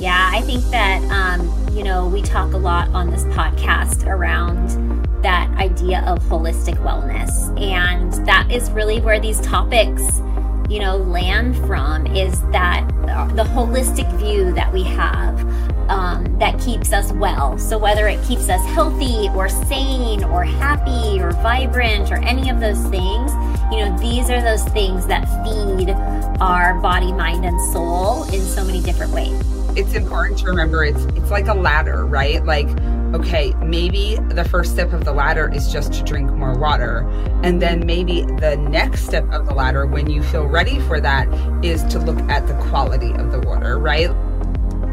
Yeah, I think that, um, you know, we talk a lot on this podcast around that idea of holistic wellness. And that is really where these topics, you know, land from is that the holistic view that we have um, that keeps us well. So whether it keeps us healthy or sane or happy or vibrant or any of those things, you know, these are those things that feed our body, mind, and soul in so many different ways it's important to remember it's it's like a ladder, right? Like okay, maybe the first step of the ladder is just to drink more water. And then maybe the next step of the ladder, when you feel ready for that, is to look at the quality of the water, right?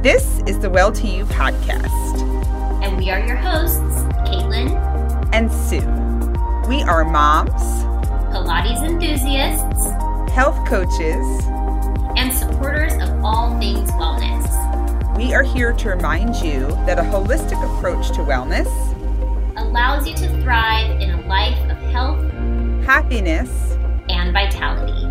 This is the Well to You podcast. And we are your hosts, Caitlin and Sue. We are moms, Pilates enthusiasts, health coaches, and supporters of all things wellness. We are here to remind you that a holistic approach to wellness allows you to thrive in a life of health, happiness, and vitality.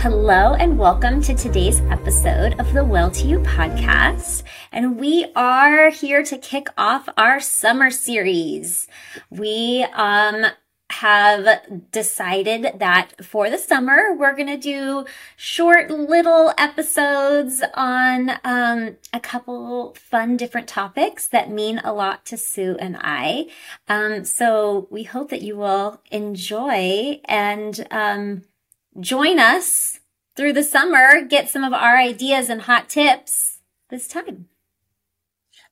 Hello, and welcome to today's episode of the Well to You podcast. And we are here to kick off our summer series. We um, have decided that for the summer, we're going to do short little episodes on um, a couple fun different topics that mean a lot to Sue and I. Um, so we hope that you will enjoy and um, join us through the summer, get some of our ideas and hot tips this time.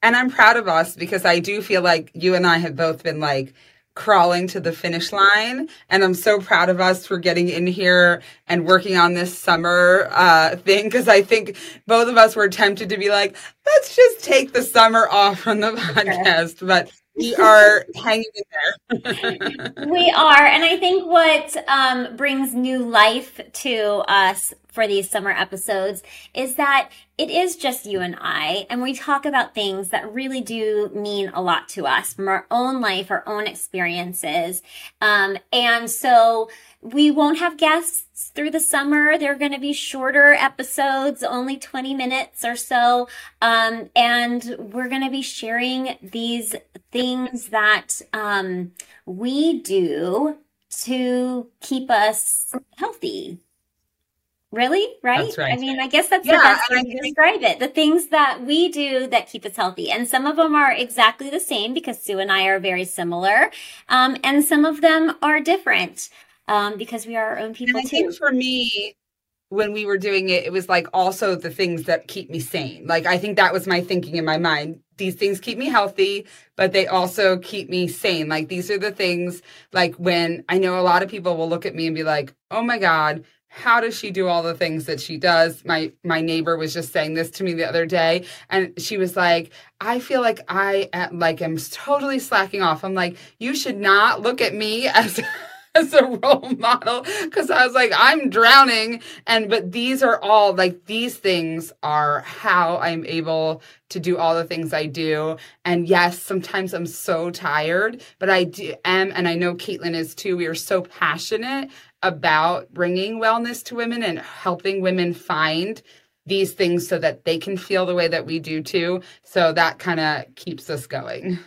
And I'm proud of us because I do feel like you and I have both been like, crawling to the finish line. And I'm so proud of us for getting in here and working on this summer uh, thing because I think both of us were tempted to be like, let's just take the summer off from the podcast. But we are hanging in there. we are. And I think what um, brings new life to us for these summer episodes is that it is just you and I, and we talk about things that really do mean a lot to us from our own life, our own experiences. Um, and so we won't have guests through the summer. They're going to be shorter episodes, only 20 minutes or so. Um, and we're going to be sharing these things that um, we do to keep us healthy Really? Right? right? I mean, I guess that's yeah, the best way to describe it. The things that we do that keep us healthy. And some of them are exactly the same because Sue and I are very similar. Um, and some of them are different um, because we are our own people and I too. think for me, when we were doing it, it was like also the things that keep me sane. Like, I think that was my thinking in my mind. These things keep me healthy, but they also keep me sane. Like, these are the things, like, when I know a lot of people will look at me and be like, oh my God, how does she do all the things that she does my my neighbor was just saying this to me the other day and she was like i feel like i like am totally slacking off i'm like you should not look at me as as a role model because i was like i'm drowning and but these are all like these things are how i'm able to do all the things i do and yes sometimes i'm so tired but i do, am and i know caitlin is too we are so passionate about bringing wellness to women and helping women find these things so that they can feel the way that we do too. So that kind of keeps us going.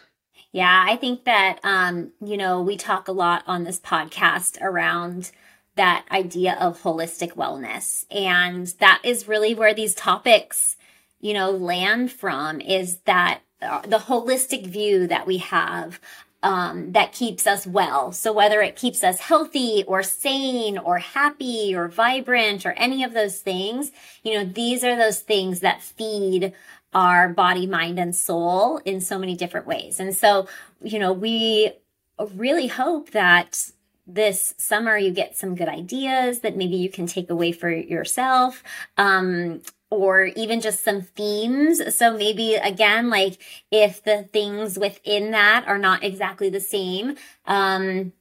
Yeah, I think that, um, you know, we talk a lot on this podcast around that idea of holistic wellness. And that is really where these topics, you know, land from is that uh, the holistic view that we have um, that keeps us well. So whether it keeps us healthy or sane or happy or vibrant or any of those things, you know, these are those things that feed our body, mind, and soul in so many different ways. And so, you know, we really hope that this summer you get some good ideas that maybe you can take away for yourself. Um, or even just some themes. So maybe again, like if the things within that are not exactly the same, um,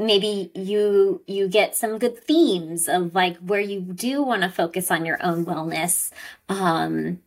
maybe you you get some good themes of like where you do want to focus on your own wellness um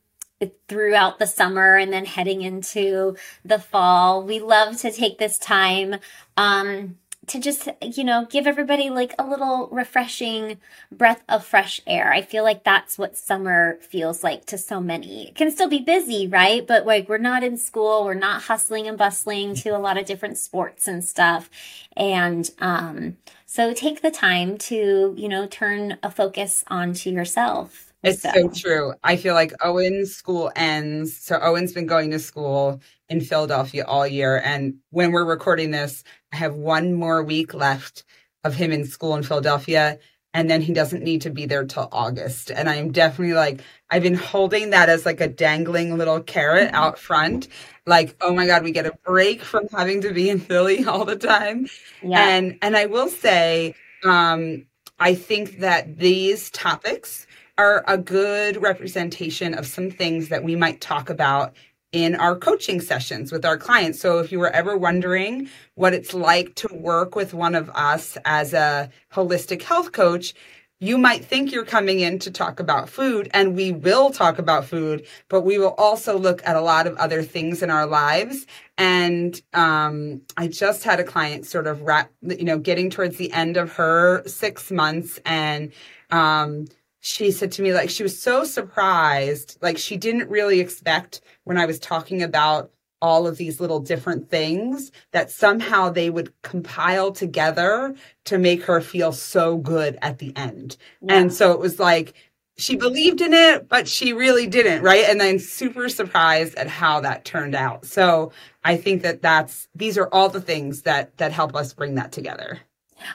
throughout the summer and then heading into the fall we love to take this time um to just, you know, give everybody like a little refreshing breath of fresh air. I feel like that's what summer feels like to so many. It can still be busy, right? But like we're not in school, we're not hustling and bustling to a lot of different sports and stuff. And um so take the time to, you know, turn a focus onto yourself. It's so. so true. I feel like Owen's school ends. So Owen's been going to school in Philadelphia all year. And when we're recording this, I have one more week left of him in school in Philadelphia. And then he doesn't need to be there till August. And I'm definitely like, I've been holding that as like a dangling little carrot mm-hmm. out front. Like, oh my God, we get a break from having to be in Philly all the time. Yeah. And and I will say, um, I think that these topics are a good representation of some things that we might talk about in our coaching sessions with our clients. So if you were ever wondering what it's like to work with one of us as a holistic health coach, you might think you're coming in to talk about food and we will talk about food, but we will also look at a lot of other things in our lives. And um, I just had a client sort of wrap, you know, getting towards the end of her six months and um, she said to me like she was so surprised like she didn't really expect when i was talking about all of these little different things that somehow they would compile together to make her feel so good at the end. Yeah. and so it was like she believed in it but she really didn't right? And then super surprised at how that turned out. So i think that that's these are all the things that that help us bring that together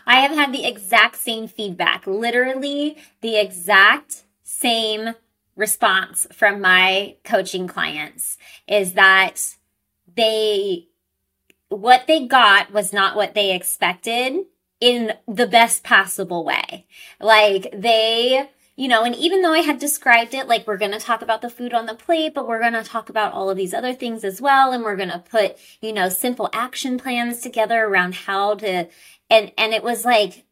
I have had the exact same feedback, literally the exact same response from my coaching clients is that they, what they got was not what they expected in the best possible way. Like they, you know, and even though I had described it like we're going to talk about the food on the plate, but we're going to talk about all of these other things as well. And we're going to put, you know, simple action plans together around how to and and it was like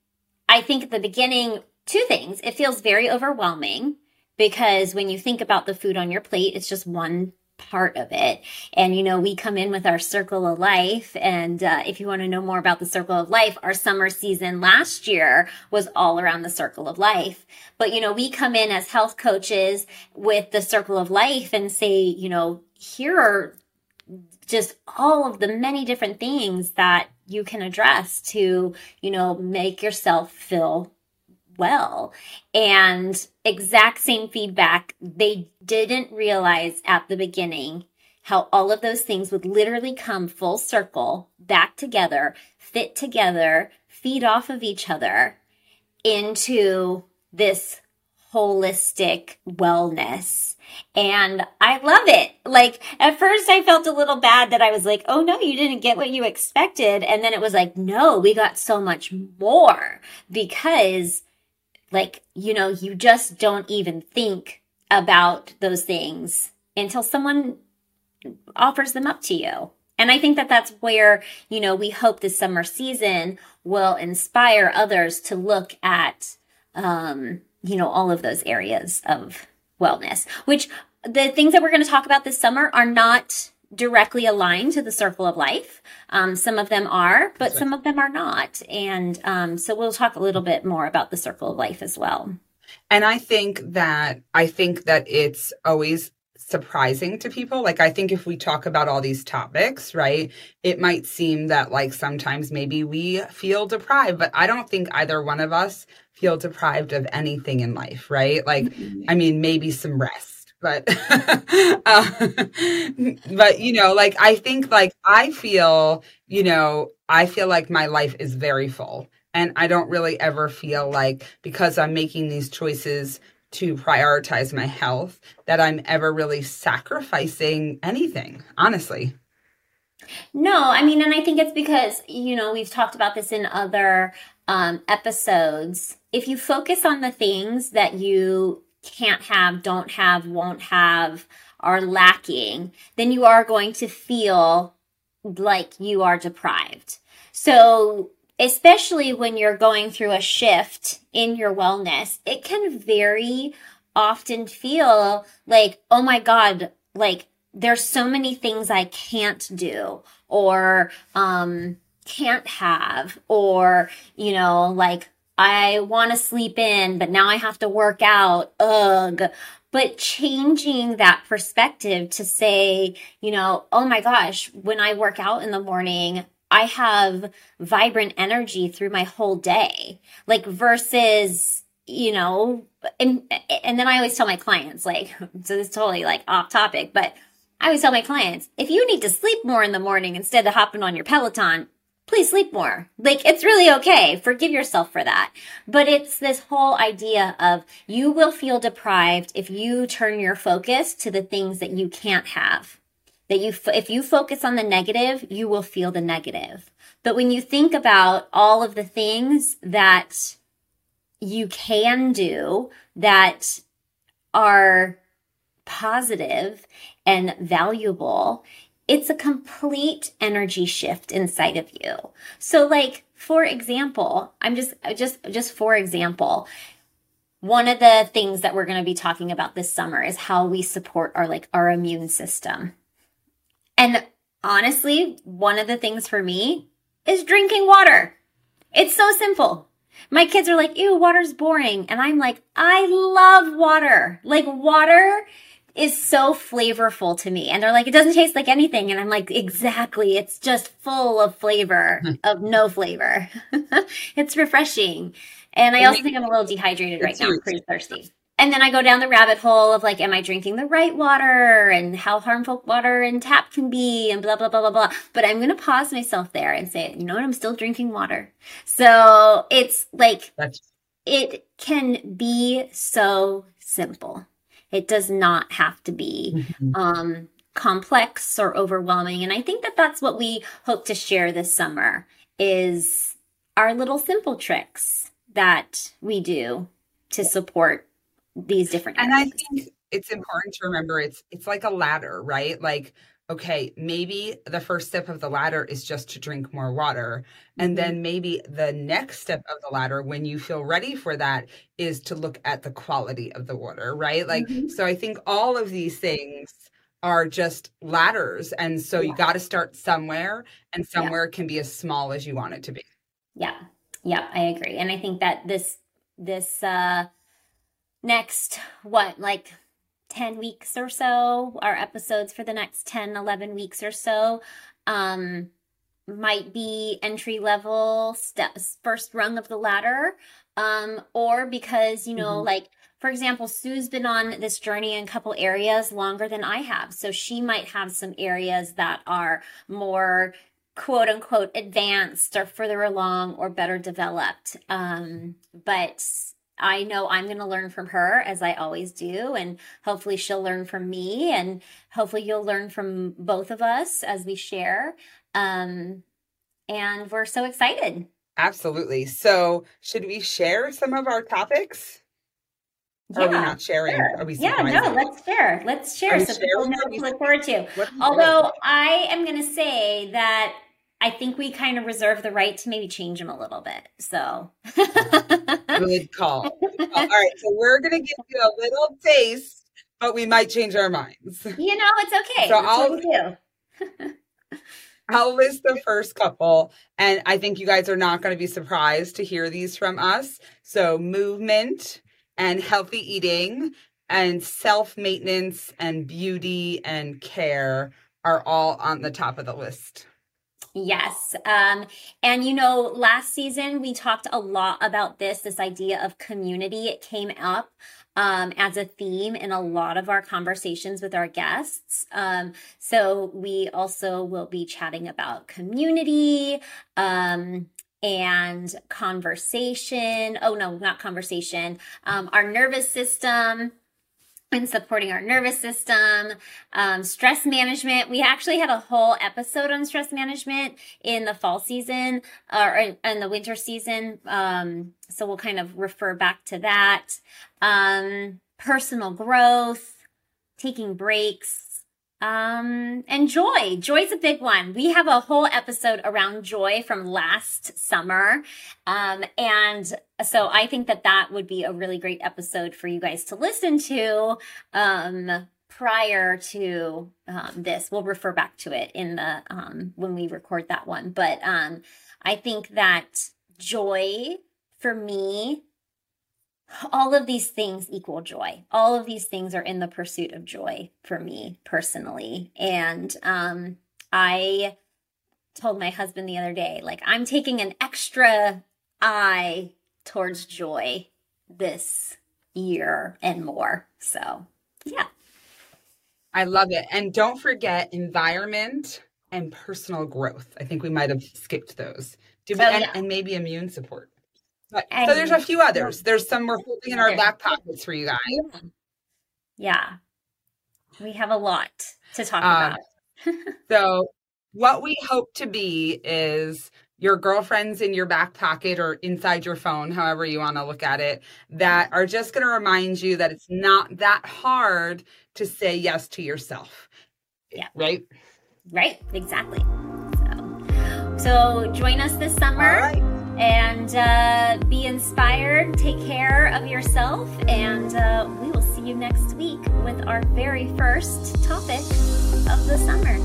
i think at the beginning two things it feels very overwhelming because when you think about the food on your plate it's just one part of it. And you know we come in with our circle of life. And uh, if you want to know more about the circle of life our summer season last year was all around the circle of life. But you know we come in as health coaches with the circle of life and say you know here are just all of the many different things that you can address to, you know, make yourself feel well. And exact same feedback. They didn't realize at the beginning how all of those things would literally come full circle back together, fit together, feed off of each other into this holistic wellness and I love it. Like at first I felt a little bad that I was like, oh no, you didn't get what you expected. And then it was like, no, we got so much more because like, you know, you just don't even think about those things until someone offers them up to you. And I think that that's where, you know, we hope this summer season will inspire others to look at, um, you know, all of those areas of wellness, which the things that we're going to talk about this summer are not directly aligned to the circle of life. Um, some of them are, but some of them are not. And um, so we'll talk a little bit more about the circle of life as well. And I think that I think that it's always surprising to people. Like I think if we talk about all these topics, right, it might seem that like sometimes maybe we feel deprived, but I don't think either one of us feel deprived of anything in life, right? Like, mm-hmm. I mean, maybe some rest, but, uh, but, you know, like, I think like I feel, you know, I feel like my life is very full. And I don't really ever feel like because I'm making these choices to prioritize my health that I'm ever really sacrificing anything, honestly. No, I mean, and I think it's because, you know, we've talked about this in other um, episodes, if you focus on the things that you can't have, don't have, won't have, are lacking, then you are going to feel like you are deprived. So, especially when you're going through a shift in your wellness, it can very often feel like, oh my God, like there's so many things I can't do, or, um, can't have, or, you know, like, I want to sleep in, but now I have to work out. Ugh. But changing that perspective to say, you know, oh my gosh, when I work out in the morning, I have vibrant energy through my whole day. Like versus, you know, and and then I always tell my clients, like, so this is totally like off topic, but I always tell my clients, if you need to sleep more in the morning instead of hopping on your Peloton, please sleep more. Like it's really okay. Forgive yourself for that. But it's this whole idea of you will feel deprived if you turn your focus to the things that you can't have. That you, if you focus on the negative, you will feel the negative. But when you think about all of the things that you can do that are positive and valuable, it's a complete energy shift inside of you. So like, for example, I'm just, just, just for example, one of the things that we're going to be talking about this summer is how we support our, like, our immune system. And honestly, one of the things for me is drinking water. It's so simple. My kids are like, ew, water's boring. And I'm like, I love water. Like water is so flavorful to me. And they're like, it doesn't taste like anything. And I'm like, exactly. It's just full of flavor, of no flavor. it's refreshing. And I also think I'm a little dehydrated right now. I'm pretty thirsty. And then I go down the rabbit hole of like, am I drinking the right water and how harmful water and tap can be and blah, blah, blah, blah, blah. But I'm going to pause myself there and say, you know what? I'm still drinking water. So it's like, That's- it can be so simple. It does not have to be mm-hmm. um, complex or overwhelming. And I think that that's what we hope to share this summer is our little simple tricks that we do to support these different areas. And I think it's important to remember it's it's like a ladder, right? Like okay, maybe the first step of the ladder is just to drink more water. And mm-hmm. then maybe the next step of the ladder, when you feel ready for that, is to look at the quality of the water, right? Like, mm-hmm. so I think all of these things are just ladders. And so yeah. you got to start somewhere, and somewhere yeah. can be as small as you want it to be. Yeah. Yeah, I agree. And I think that this, this, uh, next, what, like 10 weeks or so, our episodes for the next 10, 11 weeks or so, um, might be entry level steps, first rung of the ladder. Um, or because, you know, mm-hmm. like, for example, Sue's been on this journey in a couple areas longer than I have. So she might have some areas that are more quote unquote advanced or further along or better developed. Um, but I know I'm going to learn from her as I always do. And hopefully she'll learn from me. And hopefully you'll learn from both of us as we share. Um, and we're so excited. Absolutely. So, should we share some of our topics? Yeah, are we not sharing? Sure. Are we yeah, no, let's share. Let's share. So people know to look forward to. Although I am going to say that I think we kind of reserve the right to maybe change them a little bit. So good call. All right, so we're gonna give you a little taste, but we might change our minds. You know, it's okay. So That's I'll do. I'll list the first couple, and I think you guys are not going to be surprised to hear these from us. So movement and healthy eating and self maintenance and beauty and care are all on the top of the list. Yes. Um, and you know, last season we talked a lot about this, this idea of community. It came up um, as a theme in a lot of our conversations with our guests. Um, so we also will be chatting about community, um, and conversation. Oh no, not conversation. Um, our nervous system and supporting our nervous system, um, stress management. We actually had a whole episode on stress management in the fall season or in the winter season. Um, so we'll kind of refer back to that. Um, personal growth, taking breaks, um, and joy. Joy's a big one. We have a whole episode around joy from last summer. Um, and so I think that that would be a really great episode for you guys to listen to. Um, prior to um, this. We'll refer back to it in the um, when we record that one. But um, I think that joy for me, all of these things equal joy. All of these things are in the pursuit of joy for me personally, and um, I told my husband the other day, like I'm taking an extra eye towards joy this year and more. So, yeah. I love it. And don't forget environment and personal growth. I think we might have skipped those. Did we, oh, and, and, maybe immune support. But, so there's a few others. There's some we're holding in our back pockets for you guys. Yeah. yeah. We have a lot to talk um, about. so what we hope to be is your girlfriends in your back pocket or inside your phone, however you want to look at it, that are just going to remind you that it's not that hard to say yes to yourself. Yeah. Right? Right. Exactly. So, so join us this summer and uh, be inspired. Take care of yourself. And uh, we will see you next week with our very first topic of the summer.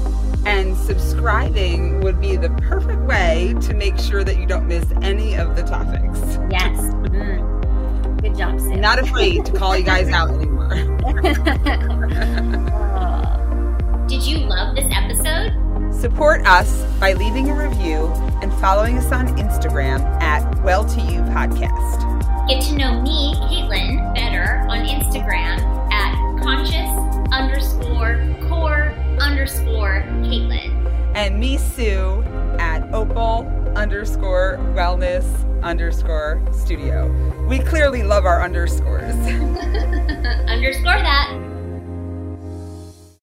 And subscribing would be the perfect way to make sure that you don't miss any of the topics. Yes. Mm. Good job, Sue. Not afraid to call you guys out anymore. Did you love this episode? Support us by leaving a review and following us on Instagram at Well To You Podcast. Get to know me, Caitlin, better on Instagram at conscious underscore core underscore Caitlin. And me, Sue, at opal underscore wellness underscore studio. We clearly love our underscores. underscore that.